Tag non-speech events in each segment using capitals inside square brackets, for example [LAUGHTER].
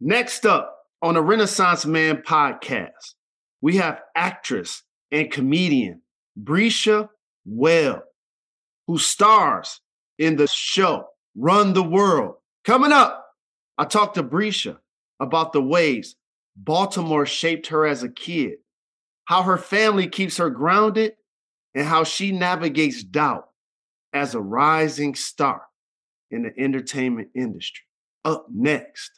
Next up on the Renaissance Man podcast, we have actress and comedian Bresha Webb, who stars in the show Run the World. Coming up, I talked to Bresha about the ways Baltimore shaped her as a kid, how her family keeps her grounded, and how she navigates doubt as a rising star in the entertainment industry. Up next,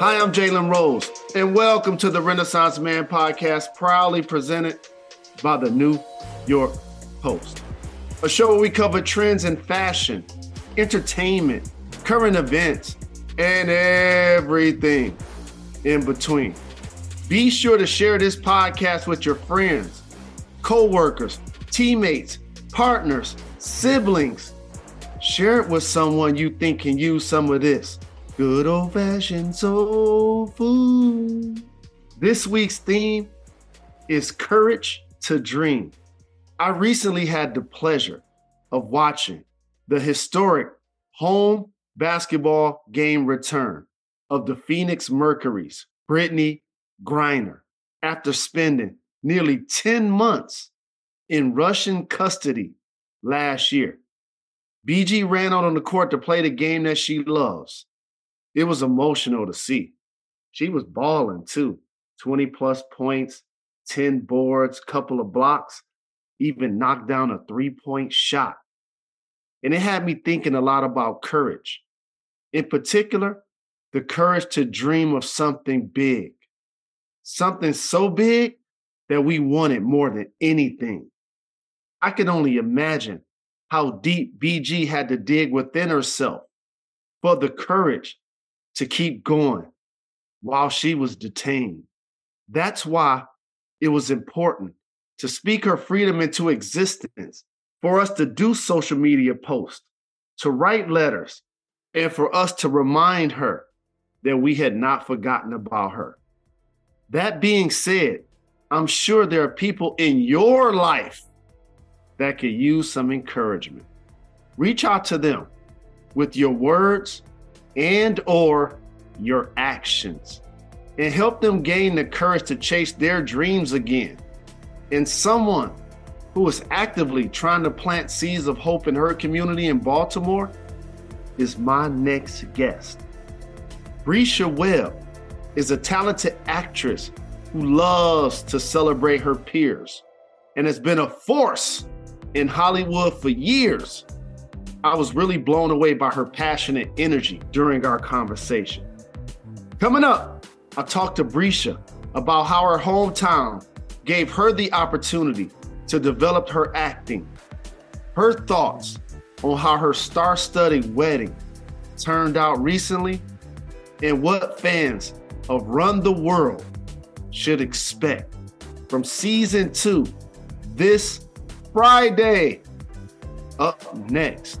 Hi, I'm Jalen Rose, and welcome to the Renaissance Man podcast, proudly presented by the New York Post. A show where we cover trends in fashion, entertainment, current events, and everything in between. Be sure to share this podcast with your friends, co-workers, teammates, partners, siblings. Share it with someone you think can use some of this good old fashioned soul food. This week's theme is courage to dream. I recently had the pleasure of watching the historic home basketball game return of the Phoenix Mercury's Brittney Griner after spending nearly 10 months in Russian custody last year. BG ran out on the court to play the game that she loves it was emotional to see. She was balling too 20 plus points, 10 boards, couple of blocks, even knocked down a three point shot. And it had me thinking a lot about courage. In particular, the courage to dream of something big, something so big that we want it more than anything. I can only imagine how deep BG had to dig within herself for the courage to keep going while she was detained. That's why it was important to speak her freedom into existence, for us to do social media posts, to write letters, and for us to remind her that we had not forgotten about her. That being said, I'm sure there are people in your life that could use some encouragement. Reach out to them with your words and or your actions and help them gain the courage to chase their dreams again. And someone who is actively trying to plant seeds of hope in her community in Baltimore is my next guest. Bresha Webb is a talented actress who loves to celebrate her peers and has been a force in Hollywood for years. I was really blown away by her passionate energy during our conversation. Coming up, I talked to Bresha about how her hometown gave her the opportunity to develop her acting, her thoughts on how her star studded wedding turned out recently, and what fans of Run the World should expect from season two this Friday. Up next,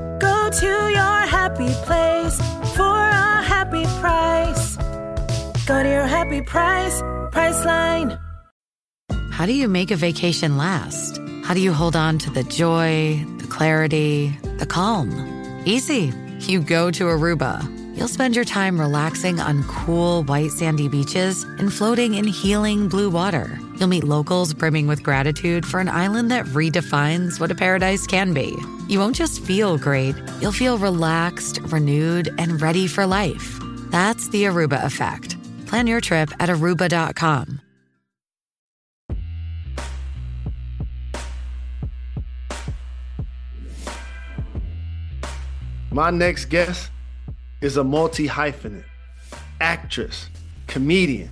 Go to your happy place for a happy price. Go to your happy price, Priceline. How do you make a vacation last? How do you hold on to the joy, the clarity, the calm? Easy. You go to Aruba. You'll spend your time relaxing on cool, white, sandy beaches and floating in healing blue water. You'll meet locals brimming with gratitude for an island that redefines what a paradise can be. You won't just feel great, you'll feel relaxed, renewed, and ready for life. That's the Aruba effect. Plan your trip at aruba.com. My next guest is a multi hyphenate, actress, comedian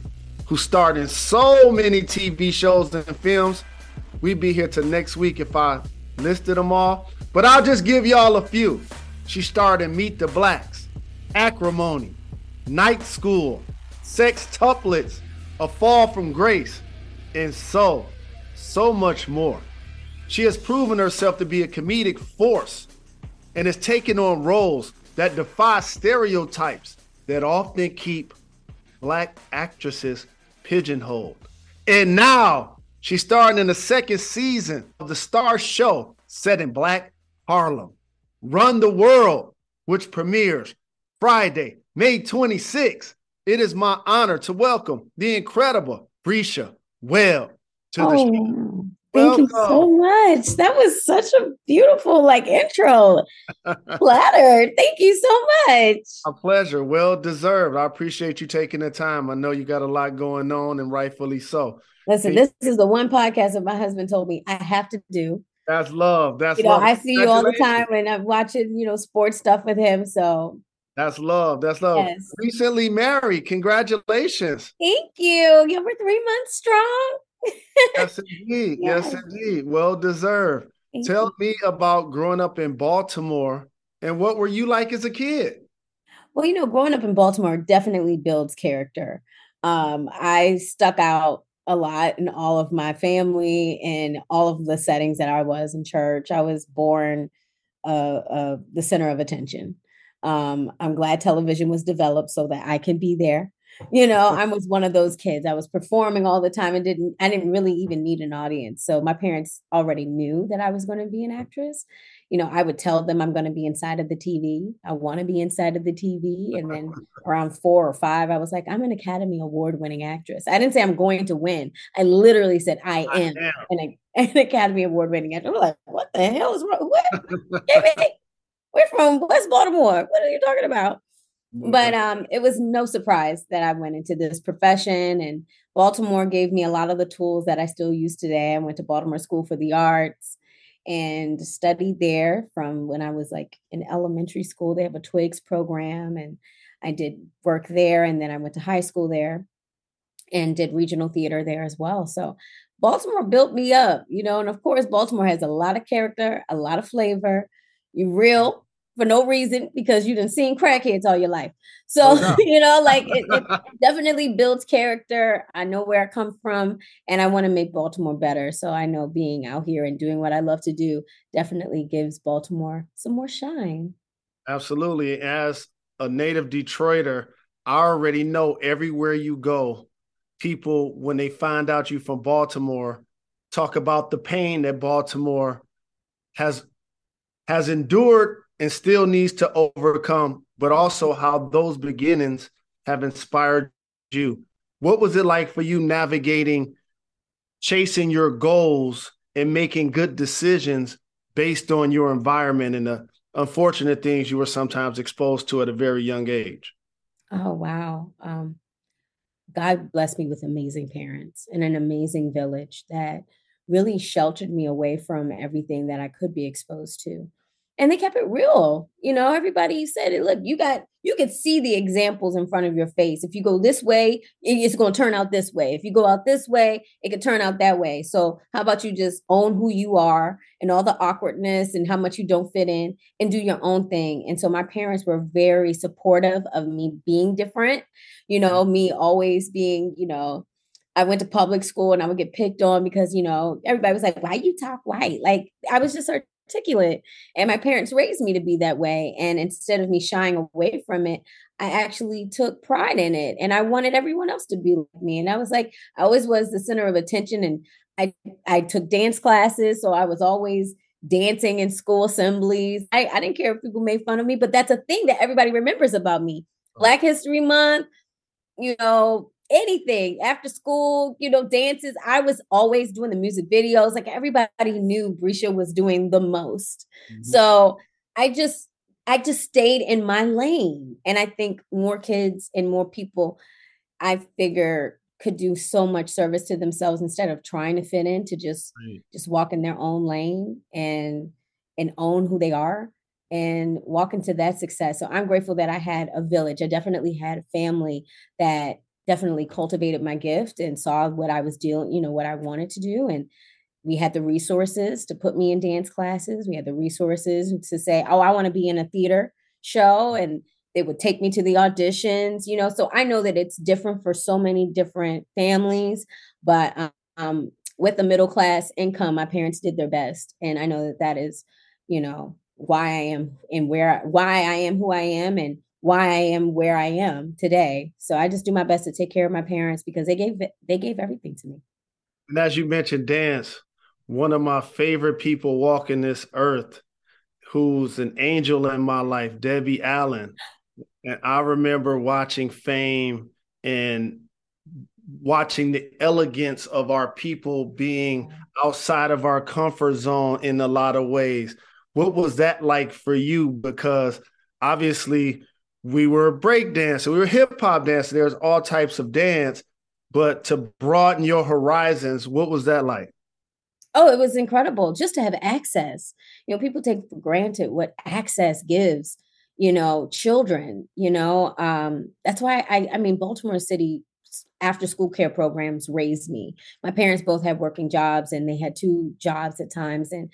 who starred in so many TV shows and films. We'd be here till next week if I listed them all, but I'll just give y'all a few. She starred in Meet the Blacks, Acrimony, Night School, Sextuplets, A Fall from Grace, and so, so much more. She has proven herself to be a comedic force and has taken on roles that defy stereotypes that often keep black actresses pigeonholed. And now she's starring in the second season of the Star Show set in Black Harlem. Run the World, which premieres Friday, May 26th. It is my honor to welcome the incredible Bresha Webb to the oh, show. Thank you so much. That was such a beautiful like intro. [LAUGHS] Flattered. Thank you so much. A pleasure. Well deserved. I appreciate you taking the time. I know you got a lot going on and rightfully so. Listen, this is the one podcast that my husband told me I have to do. That's love. That's you know, love. I see you all the time and I'm watching, you know, sports stuff with him. So that's love. That's love. Yes. Recently married. Congratulations. Thank you. Yeah, we're three months strong. [LAUGHS] yes, indeed. Yes. yes, indeed. Well deserved. Thank Tell you. me about growing up in Baltimore and what were you like as a kid? Well, you know, growing up in Baltimore definitely builds character. Um, I stuck out a lot in all of my family and all of the settings that I was in church. I was born uh, uh, the center of attention. Um, I'm glad television was developed so that I can be there you know [LAUGHS] i was one of those kids. I was performing all the time and didn't i didn't really even need an audience. So my parents already knew that i was going to be an actress. You know i would tell them i'm going to be inside of the tv i want to be inside of the tv and then [LAUGHS] around four or five i was like i'm an academy award winning actress. I didn't say i'm going to win. I literally said i am, am. An, [LAUGHS] an, academy award winning actress. I'm like what the hell is wrong? What? we're from west baltimore. What are you talking about but um it was no surprise that i went into this profession and baltimore gave me a lot of the tools that i still use today. I went to baltimore school for the arts and studied there from when i was like in elementary school. They have a twigs program and i did work there and then i went to high school there and did regional theater there as well. So baltimore built me up you know and of course baltimore has a lot of character a lot of flavor. You real for no reason because you didn't seen crackheads all your life. So, oh, no. [LAUGHS] you know, like it, it definitely builds character. I know where I come from and I want to make Baltimore better. So I know being out here and doing what I love to do definitely gives Baltimore some more shine. Absolutely. As a native Detroiter, I already know everywhere you go, people, when they find out you from Baltimore, talk about the pain that Baltimore has has endured and still needs to overcome, but also how those beginnings have inspired you. What was it like for you navigating chasing your goals and making good decisions based on your environment and the unfortunate things you were sometimes exposed to at a very young age? Oh, wow. Um, God blessed me with amazing parents and an amazing village that really sheltered me away from everything that I could be exposed to and they kept it real. You know, everybody said it. Look, you got you could see the examples in front of your face. If you go this way, it's going to turn out this way. If you go out this way, it could turn out that way. So, how about you just own who you are and all the awkwardness and how much you don't fit in and do your own thing. And so, my parents were very supportive of me being different. You know, mm-hmm. me always being, you know, I went to public school and I would get picked on because, you know, everybody was like, why you talk white? Like I was just articulate. And my parents raised me to be that way. And instead of me shying away from it, I actually took pride in it. And I wanted everyone else to be like me. And I was like, I always was the center of attention. And I I took dance classes. So I was always dancing in school assemblies. I, I didn't care if people made fun of me, but that's a thing that everybody remembers about me. Black History Month, you know, anything after school, you know, dances. I was always doing the music videos. Like everybody knew Bresha was doing the most. Mm-hmm. So I just, I just stayed in my lane. And I think more kids and more people, I figure could do so much service to themselves instead of trying to fit in to just right. just walk in their own lane and and own who they are and walk into that success. So I'm grateful that I had a village. I definitely had a family that definitely cultivated my gift and saw what I was doing, you know, what I wanted to do. And we had the resources to put me in dance classes. We had the resources to say, oh, I want to be in a theater show. And they would take me to the auditions, you know. So I know that it's different for so many different families, but um, with the middle class income, my parents did their best. And I know that that is, you know, why I am and where, why I am who I am and why I am where I am today. So I just do my best to take care of my parents because they gave they gave everything to me. And as you mentioned dance, one of my favorite people walking this earth who's an angel in my life, Debbie Allen. And I remember watching Fame and watching the elegance of our people being outside of our comfort zone in a lot of ways. What was that like for you? Because obviously we were break dancer, we were hip hop dancer. There's all types of dance, but to broaden your horizons, what was that like? Oh, it was incredible just to have access. You know, people take for granted what access gives, you know, children, you know. Um, that's why I I mean Baltimore City after school care programs raised me. My parents both had working jobs and they had two jobs at times. And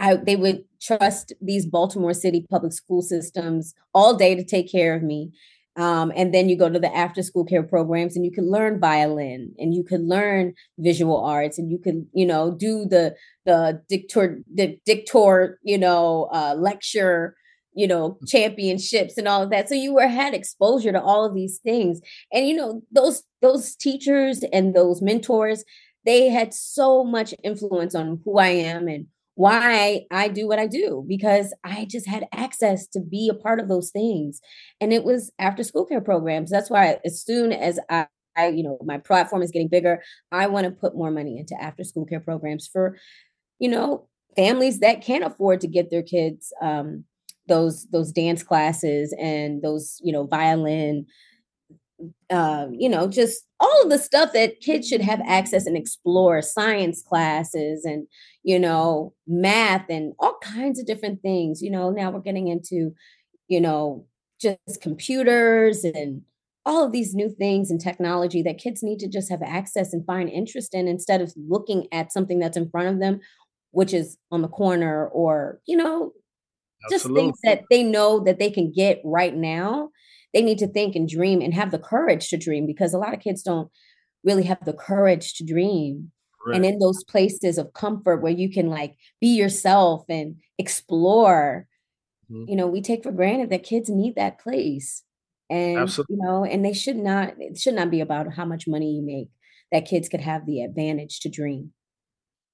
I, they would trust these Baltimore City public school systems all day to take care of me. Um, and then you go to the after school care programs and you can learn violin and you can learn visual arts and you can, you know, do the the dictor the dictor, you know, uh, lecture, you know, championships and all of that. So you were had exposure to all of these things. And you know, those those teachers and those mentors, they had so much influence on who I am and why I do what I do because I just had access to be a part of those things. And it was after school care programs. That's why as soon as I, I you know, my platform is getting bigger, I want to put more money into after school care programs for, you know, families that can't afford to get their kids um those those dance classes and those, you know, violin uh, you know, just all of the stuff that kids should have access and explore science classes and, you know, math and all kinds of different things. You know, now we're getting into, you know, just computers and all of these new things and technology that kids need to just have access and find interest in instead of looking at something that's in front of them, which is on the corner or, you know, just things that they know that they can get right now they need to think and dream and have the courage to dream because a lot of kids don't really have the courage to dream. Right. And in those places of comfort where you can like be yourself and explore, mm-hmm. you know, we take for granted that kids need that place. And Absolutely. you know, and they should not it should not be about how much money you make. That kids could have the advantage to dream.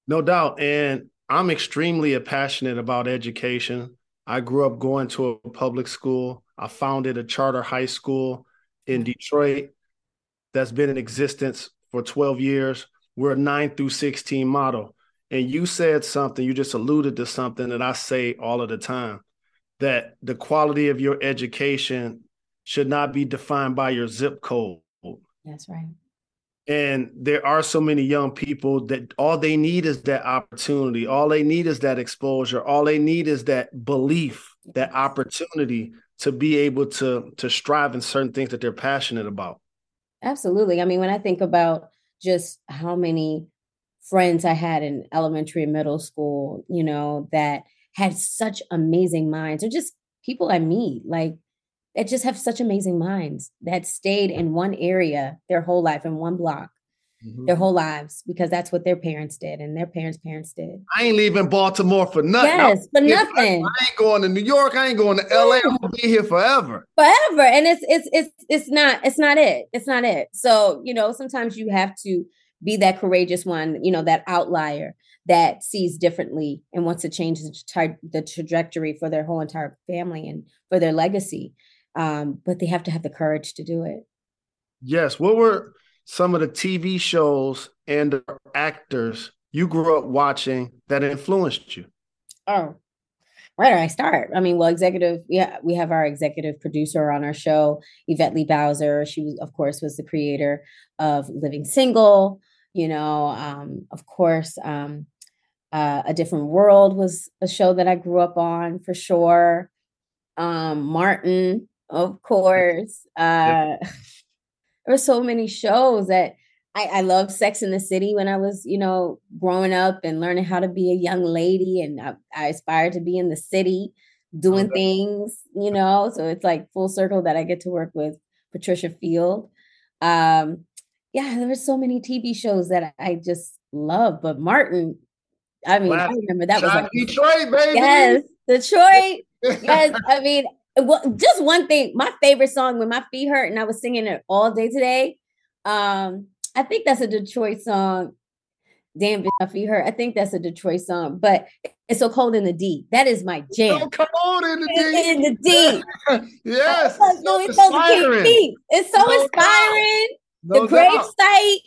No doubt. And I'm extremely passionate about education. I grew up going to a public school. I founded a charter high school in mm. Detroit that's been in existence for 12 years. We're a 9 through 16 model. And you said something, you just alluded to something that I say all of the time that the quality of your education should not be defined by your zip code. That's right. And there are so many young people that all they need is that opportunity. All they need is that exposure. All they need is that belief, that opportunity to be able to to strive in certain things that they're passionate about. Absolutely. I mean, when I think about just how many friends I had in elementary and middle school, you know, that had such amazing minds, or just people I meet, like that just have such amazing minds that stayed in one area their whole life in one block mm-hmm. their whole lives because that's what their parents did and their parents' parents did. I ain't leaving Baltimore for nothing. Yes, for nothing. I, I, ain't going to New York. I ain't going to LA. I'm gonna be here forever. Forever. And it's it's it's it's not it's not it. It's not it. So, you know, sometimes you have to be that courageous one, you know, that outlier that sees differently and wants to change the, tra- the trajectory for their whole entire family and for their legacy. Um, but they have to have the courage to do it. Yes. What were some of the TV shows and actors you grew up watching that influenced you? Oh, where do I start? I mean, well, executive, yeah, we have our executive producer on our show, Yvette Lee Bowser. She was, of course, was the creator of Living Single. You know, um, of course, um, uh, A Different World was a show that I grew up on for sure. Um, Martin, of course. Uh, yep. [LAUGHS] there were so many shows that I, I loved Sex in the City when I was, you know, growing up and learning how to be a young lady. And I, I aspired to be in the city doing okay. things, you know. So it's like full circle that I get to work with Patricia Field. Um, yeah, there were so many TV shows that I just love. But Martin, I mean, I remember that was like Detroit, baby. Yes, Detroit. yes, I mean, well, just one thing. My favorite song when my feet hurt and I was singing it all day today. Um, I think that's a Detroit song. Damn, my feet hurt. I think that's a Detroit song, but it's so cold in the D. That is my jam. So cold in the D. [LAUGHS] In the D. [LAUGHS] yes. It's so, it's so inspiring. It's so no inspiring. No the grave site.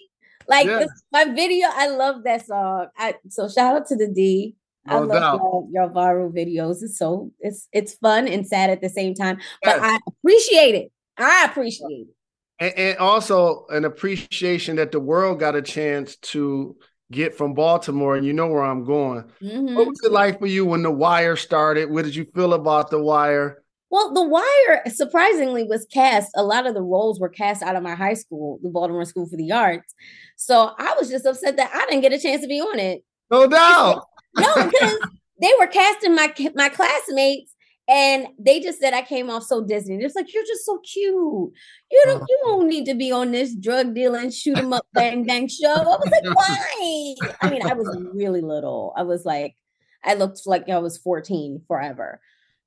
Like yes. my video, I love that song. I, so shout out to the D. No I love your, your, viral videos. It's so it's it's fun and sad at the same time, but yes. I appreciate it. I appreciate it. And, and, also an appreciation that the world got a chance to get from Baltimore, and you know where I'm going. Mm-hmm. What was it like for you when The Wire started? What did you feel about The Wire? Well, The Wire surprisingly was cast. A lot of the roles were cast out of my high school, the Baltimore School for the Arts. So I was just upset that I didn't get a chance to be on it. No doubt. No, because they were casting my my classmates and they just said I came off so Disney. It's like you're just so cute. You don't you don't need to be on this drug dealing, shoot 'em up, bang bang show. I was like, [LAUGHS] why? I mean, I was really little. I was like, I looked like I was 14 forever.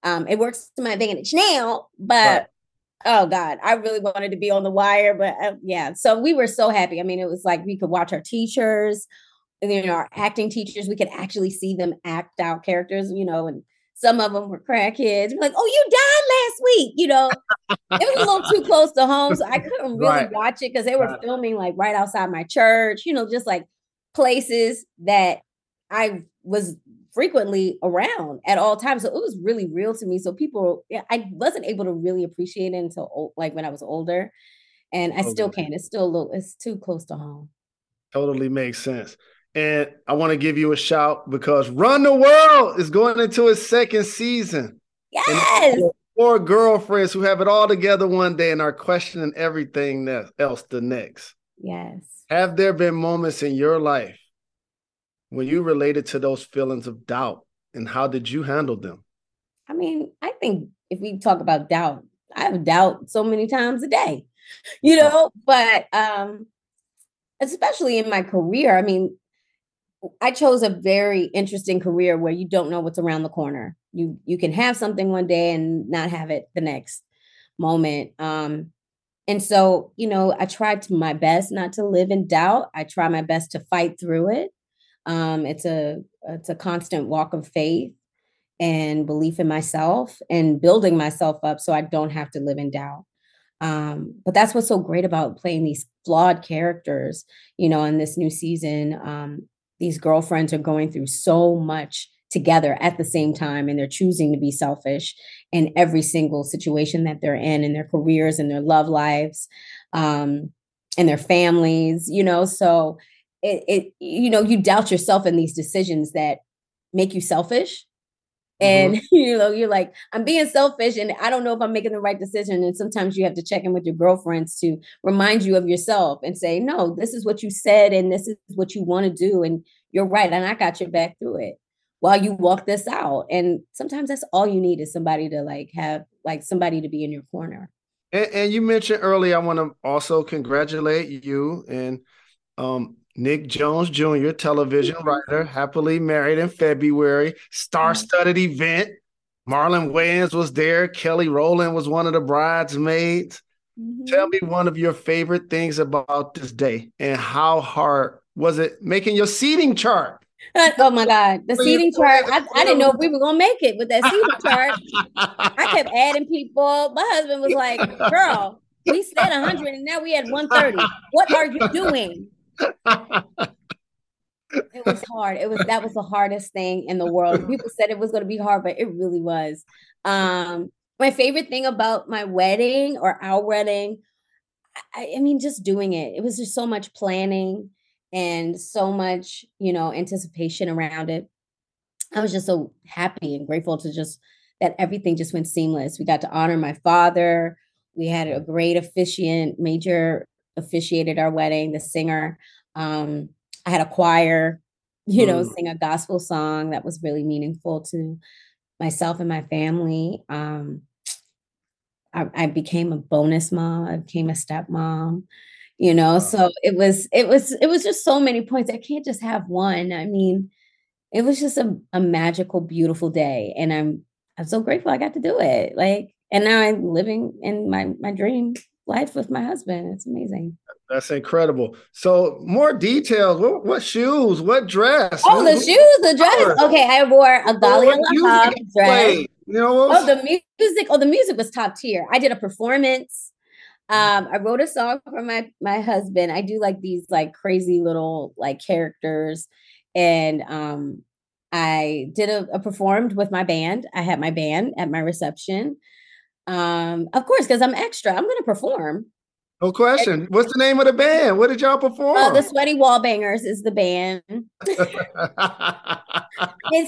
Um, it works to my advantage now, but oh god, I really wanted to be on the wire. But uh, yeah, so we were so happy. I mean, it was like we could watch our teachers, you know, our acting teachers. We could actually see them act out characters, you know, and some of them were crackheads. We're like, oh, you died last week. You know, it was a little too close to home, so I couldn't really right. watch it because they were filming like right outside my church. You know, just like places that I was frequently around at all times. So it was really real to me. So people, yeah, I wasn't able to really appreciate it until like when I was older, and I still can't. It's still a little. It's too close to home. Totally makes sense. And I want to give you a shout because Run the World is going into its second season. Yes. Four girlfriends who have it all together one day and are questioning everything else the next. Yes. Have there been moments in your life when you related to those feelings of doubt and how did you handle them? I mean, I think if we talk about doubt, I have doubt so many times a day, you know, but um especially in my career, I mean, I chose a very interesting career where you don't know what's around the corner. You you can have something one day and not have it the next moment. Um, and so, you know, I tried to my best not to live in doubt. I try my best to fight through it. Um, it's a it's a constant walk of faith and belief in myself and building myself up so I don't have to live in doubt. Um, but that's what's so great about playing these flawed characters, you know, in this new season. Um, these girlfriends are going through so much together at the same time and they're choosing to be selfish in every single situation that they're in in their careers and their love lives um and their families you know? So it, it you know you doubt yourself in these decisions that make you selfish and mm-hmm. [LAUGHS] you know you're like i'm being selfish and i don't know if i'm making the right decision and sometimes you have to check in with your girlfriends to remind you of yourself and say no this is what you said and this is what you want to do and you're right and i got your back through it while you walk this out and sometimes that's all you need is somebody to like have like somebody to be in your corner and, and you mentioned earlier i want to also congratulate you and Um, Nick Jones Jr., television writer, happily married in February, star-studded event. Marlon Wayans was there. Kelly Rowland was one of the bridesmaids. Mm-hmm. Tell me one of your favorite things about this day and how hard was it making your seating chart? Uh, oh my God, the seating chart. I, I, didn't know if we were gonna make it with that seating [LAUGHS] chart. I kept adding people. My husband was like, "Girl, we said 100 and now we had 130. What are you doing?" It was hard. It was that was the hardest thing in the world. People said it was going to be hard, but it really was. Um, my favorite thing about my wedding or our wedding, I, I mean, just doing it. It was just so much planning and so much, you know, anticipation around it. I was just so happy and grateful to just that everything just went seamless. We got to honor my father. We had a great officiant, major officiated our wedding, the singer. Um, I had a choir, you know, mm. sing a gospel song that was really meaningful to myself and my family. Um, I, I, became a bonus mom. I became a stepmom. You know, wow. so it was it was it was just so many points. I can't just have one. I mean, it was just a, a magical, beautiful day, and I'm I'm so grateful I got to do it. Like, and now I'm living in my my dream life with my husband. It's amazing. That's incredible. So more details. What, what shoes? What dress? Oh, the shoes, the dress. Okay, I wore a oh, dress. You know, oh, the music. Oh, the music was top tier. I did a performance. Um, I wrote a song for my my husband. I do like these like crazy little like characters, and um, I did a, a performed with my band. I had my band at my reception. Um, of course, because I'm extra, I'm going to perform. No question. What's the name of the band? What did y'all perform? Uh, the Sweaty Wall Bangers is the band. [LAUGHS] it's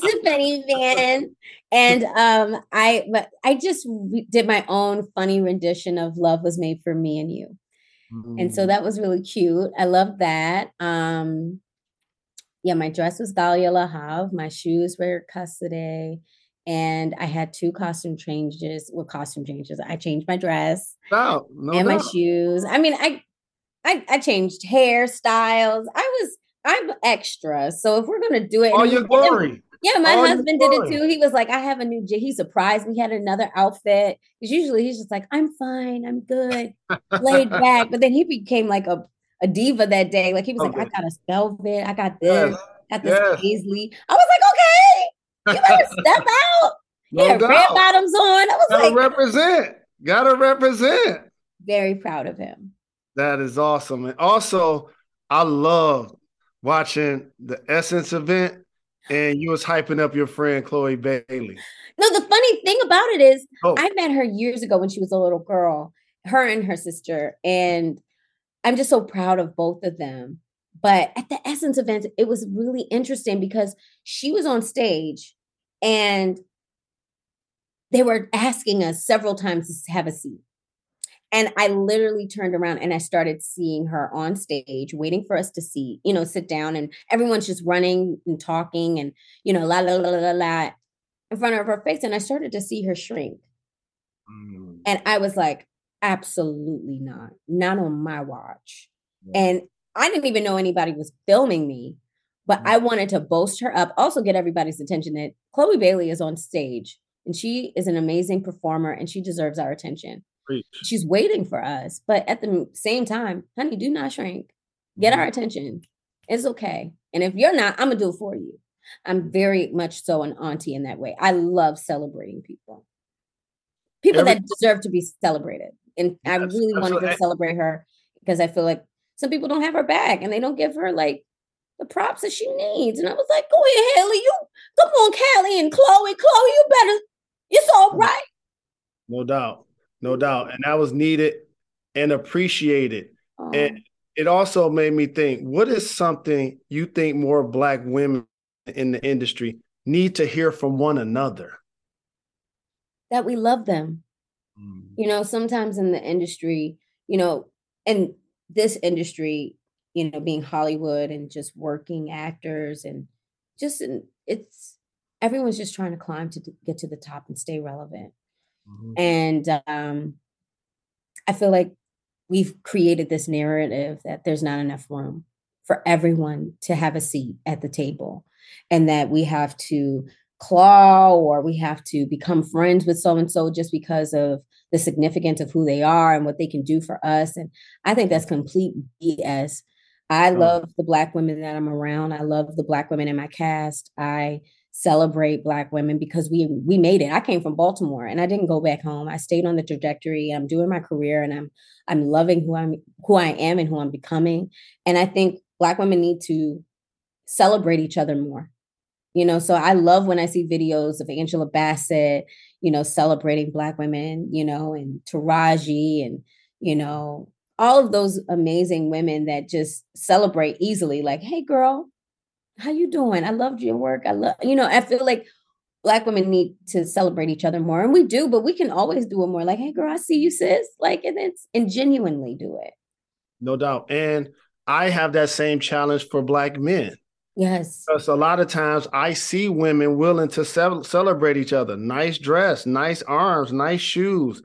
a funny band, and um, I but I just did my own funny rendition of "Love Was Made for Me and You," mm. and so mm. that was really cute. I love that. Um, yeah, my dress was Galia Lahav. My shoes were Custody and I had two costume changes. Well, costume changes. I changed my dress no, no and my shoes. I mean, I, I, I changed hairstyles. I was, I'm extra. So if we're gonna do it, all your glory. Yeah, my all husband did it too. He was like, I have a new. He surprised me. He had another outfit because usually he's just like, I'm fine, I'm good, laid [LAUGHS] back. But then he became like a a diva that day. Like he was okay. like, I got a velvet, I got this, yes. got this yes. paisley. I was like, you better step out. [LAUGHS] No yeah, red bottoms on. I was Gotta like, represent. Gotta represent. Very proud of him. That is awesome. And also, I love watching the Essence event and you was hyping up your friend Chloe Bailey. No, the funny thing about it is oh. I met her years ago when she was a little girl, her and her sister. And I'm just so proud of both of them. But at the Essence event, it was really interesting because she was on stage and they were asking us several times to have a seat. And I literally turned around and I started seeing her on stage, waiting for us to see, you know, sit down, and everyone's just running and talking and, you know, la la la la la in front of her face. And I started to see her shrink. Mm. And I was like, absolutely not, not on my watch. Yeah. And I didn't even know anybody was filming me, but I wanted to boast her up, also get everybody's attention that Chloe Bailey is on stage and she is an amazing performer and she deserves our attention. Preach. She's waiting for us, but at the same time, honey, do not shrink. Get mm-hmm. our attention. It's okay. And if you're not, I'm gonna do it for you. I'm very much so an auntie in that way. I love celebrating people. People Every- that deserve to be celebrated. And I really wanted to celebrate her because I feel like some people don't have her back and they don't give her like the props that she needs. And I was like, go ahead, Haley. You come on, Callie and Chloe. Chloe, you better, it's all mm. No doubt. No doubt. And that was needed and appreciated. Oh. And it also made me think, what is something you think more black women in the industry need to hear from one another? That we love them. Mm. You know, sometimes in the industry, you know, and this industry, you know, being Hollywood and just working actors and just it's everyone's just trying to climb to get to the top and stay relevant. Mm-hmm. And um, I feel like we've created this narrative that there's not enough room for everyone to have a seat at the table and that we have to claw or we have to become friends with so and so just because of the significance of who they are and what they can do for us. And I think that's complete BS. I love the black women that I'm around. I love the black women in my cast. I celebrate black women because we we made it. I came from Baltimore and I didn't go back home. I stayed on the trajectory. I'm doing my career and I'm I'm loving who I'm who I am and who I'm becoming. And I think black women need to celebrate each other more. You know, so I love when I see videos of Angela Bassett, you know, celebrating black women, you know, and Taraji and, you know, all of those amazing women that just celebrate easily like, "Hey girl, how you doing? I loved your work. I love, you know, I feel like black women need to celebrate each other more. And we do, but we can always do it more. Like, hey girl, I see you, sis. Like, and it's and genuinely do it. No doubt. And I have that same challenge for black men. Yes. Because a lot of times I see women willing to ce- celebrate each other. Nice dress, nice arms, nice shoes.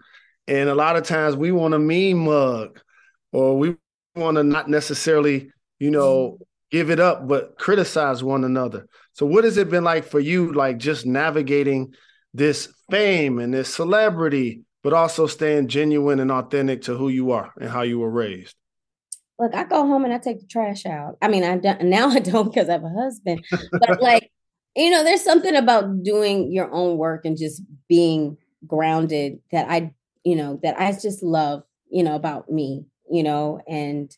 And a lot of times we want a mean mug or we want to not necessarily, you know, mm. give it up, but criticize one another. So, what has it been like for you, like just navigating this fame and this celebrity, but also staying genuine and authentic to who you are and how you were raised? Look, I go home and I take the trash out. I mean, I don't now I don't because I have a husband, but [LAUGHS] like, you know, there's something about doing your own work and just being grounded that I, you know, that I just love, you know, about me, you know, and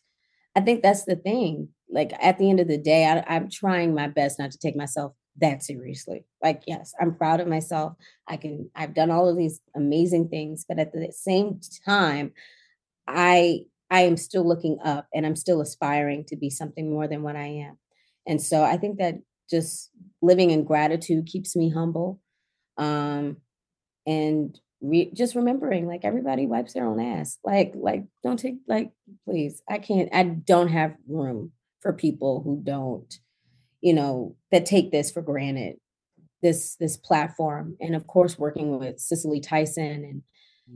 I think that's the thing like at the end of the day, I, I'm trying my best not to take myself that seriously. Like, yes, I'm proud of myself. I can, I've done all of these amazing things, but at the same time, I, I am still looking up and I'm still aspiring to be something more than what I am. And so I think that just living in gratitude keeps me humble. Um, and re- just remembering like everybody wipes their own ass. Like, like, don't take, like, please, I can't, I don't have room for people who don't you know that take this for granted this this platform and of course working with cicely tyson and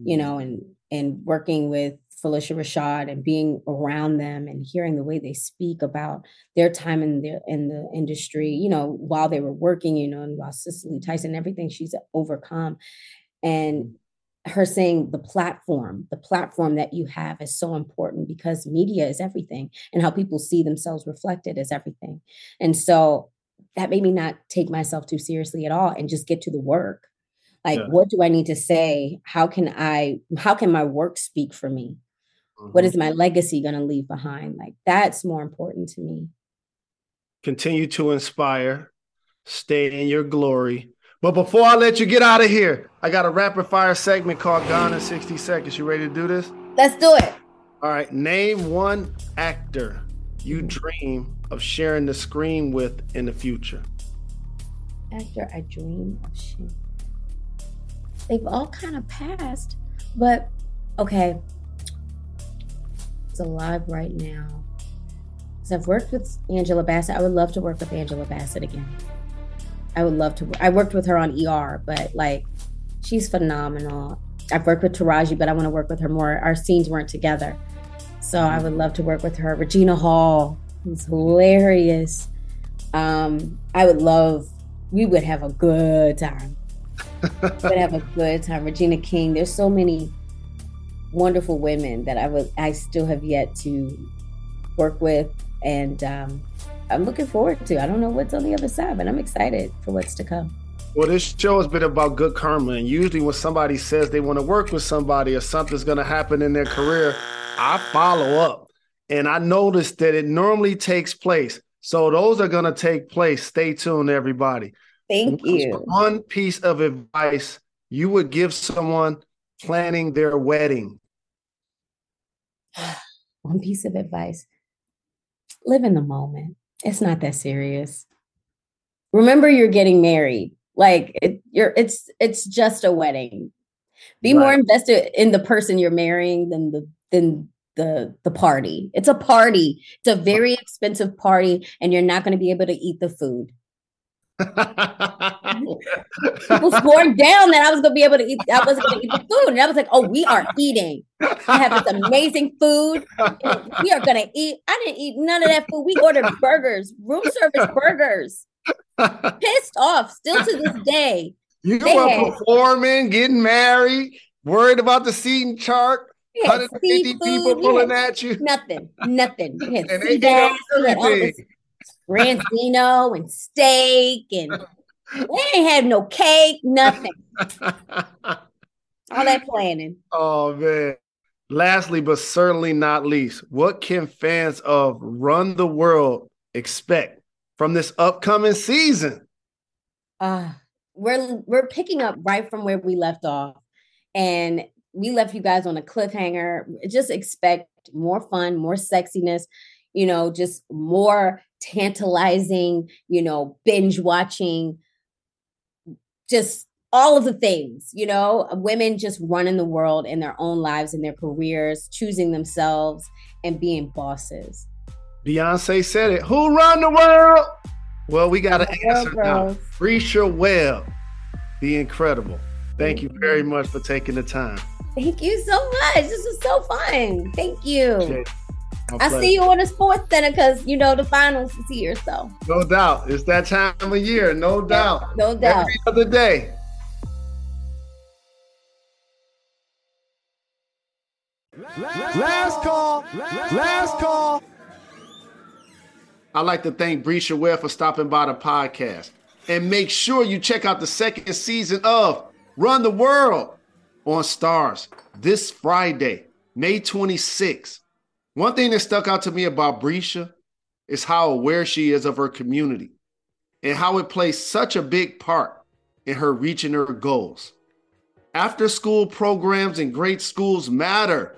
you mm-hmm. know and and working with Phylicia Rashad and being around them and hearing the way they speak about their time in the in the industry, you know, while they were working, you know, and while Cicely Tyson, everything she's overcome. And her saying the platform, the platform that you have is so important because media is everything and how people see themselves reflected is everything. And so that made me not take myself too seriously at all and just get to the work. Like, yeah. what do I need to say? How can I, how can my work speak for me? Mm-hmm. What is my legacy going to leave behind? Like, that's more important to me. Continue to inspire, stay in your glory, but before I let you get out of here, I got a rapid fire segment called Gone in 60 Seconds. You ready to do this? Let's do it. All right. Name one actor you dream of sharing the screen with in the future. Actor I dream of sharing. They've all kind of passed, but okay. It's alive right now. So I've worked with Angela Bassett. I would love to work with Angela Bassett again. I would love to. I worked with her on ER, but like, she's phenomenal. I've worked with Taraji, but I want to work with her more. Our scenes weren't together, so I would love to work with her. Regina Hall, who's hilarious. Um, I would love. We would have a good time. would have a good time. Regina King. There's so many wonderful women that I would. I still have yet to work with, and um, I'm looking forward to. I don't know what's on the other side, but I'm excited for what's to come. Well, this show has been about good karma. And usually, when somebody says they want to work with somebody or something's going to happen in their career, I follow up. And I noticed that it normally takes place. So, those are going to take place. Stay tuned, everybody. Thank you. One piece of advice you would give someone planning their wedding. [SIGHS] One piece of advice live in the moment. It's not that serious. Remember you're getting married. Like it, you're it's it's just a wedding. Be right. more invested in the person you're marrying than the than the the party. It's a party. It's a very expensive party and you're not going to be able to eat the food. People swore down that I was gonna be able to eat. I wasn't gonna eat the food, and I was like, "Oh, we are eating. I have this amazing food. We are gonna eat." I didn't eat none of that food. We ordered burgers, room service burgers. Pissed off, still to this day. You were had, performing, getting married, worried about the seating chart. 150 people pulling at you. Nothing, nothing. And sea bass, we had all this Branzino and steak, and [LAUGHS] we ain't have no cake, nothing. all that planning. Oh man. Lastly, but certainly not least, what can fans of Run the World expect from this upcoming season? Uh, we're we're picking up right from where we left off. And we left you guys on a cliffhanger. Just expect more fun, more sexiness, you know, just more tantalizing, you know, binge watching, just all of the things, you know, women just running the world in their own lives and their careers, choosing themselves and being bosses. Beyonce said it. Who run the world? Well, we got to answer now. Bresha Webb, be incredible. Thank you very mm-hmm. much for taking the time. Thank you so much. This was so fun. Thank you. Okay. I see you on the SportsCenter because you know the finals is here. So no doubt, it's that time of year. No doubt. No doubt. Every other day. Last call. Last call. I'd like to thank Bresha Webb for stopping by the podcast. And make sure you check out the second season of Run the World on Starz this Friday, May 26th. One thing that stuck out to me about Bresha is how aware she is of her community and how it plays such a big part in her reaching her goals. After school programs and great schools matter.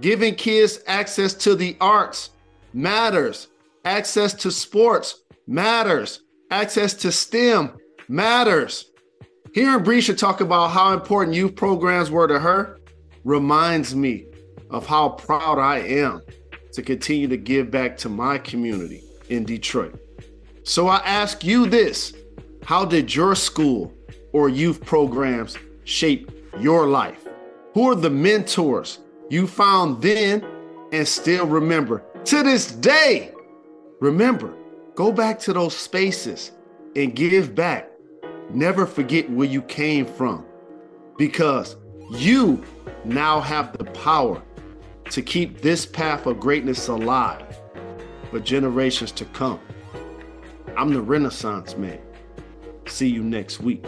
Giving kids access to the arts matters. Access to sports matters. Access to STEM matters. Hearing Bresha talk about how important youth programs were to her reminds me of how proud I am to continue to give back to my community in Detroit. So I ask you this How did your school or youth programs shape your life? Who are the mentors you found then and still remember to this day? Remember, go back to those spaces and give back Never forget where you came from because you now have the power to keep this path of greatness alive for generations to come. I'm the Renaissance man. See you next week.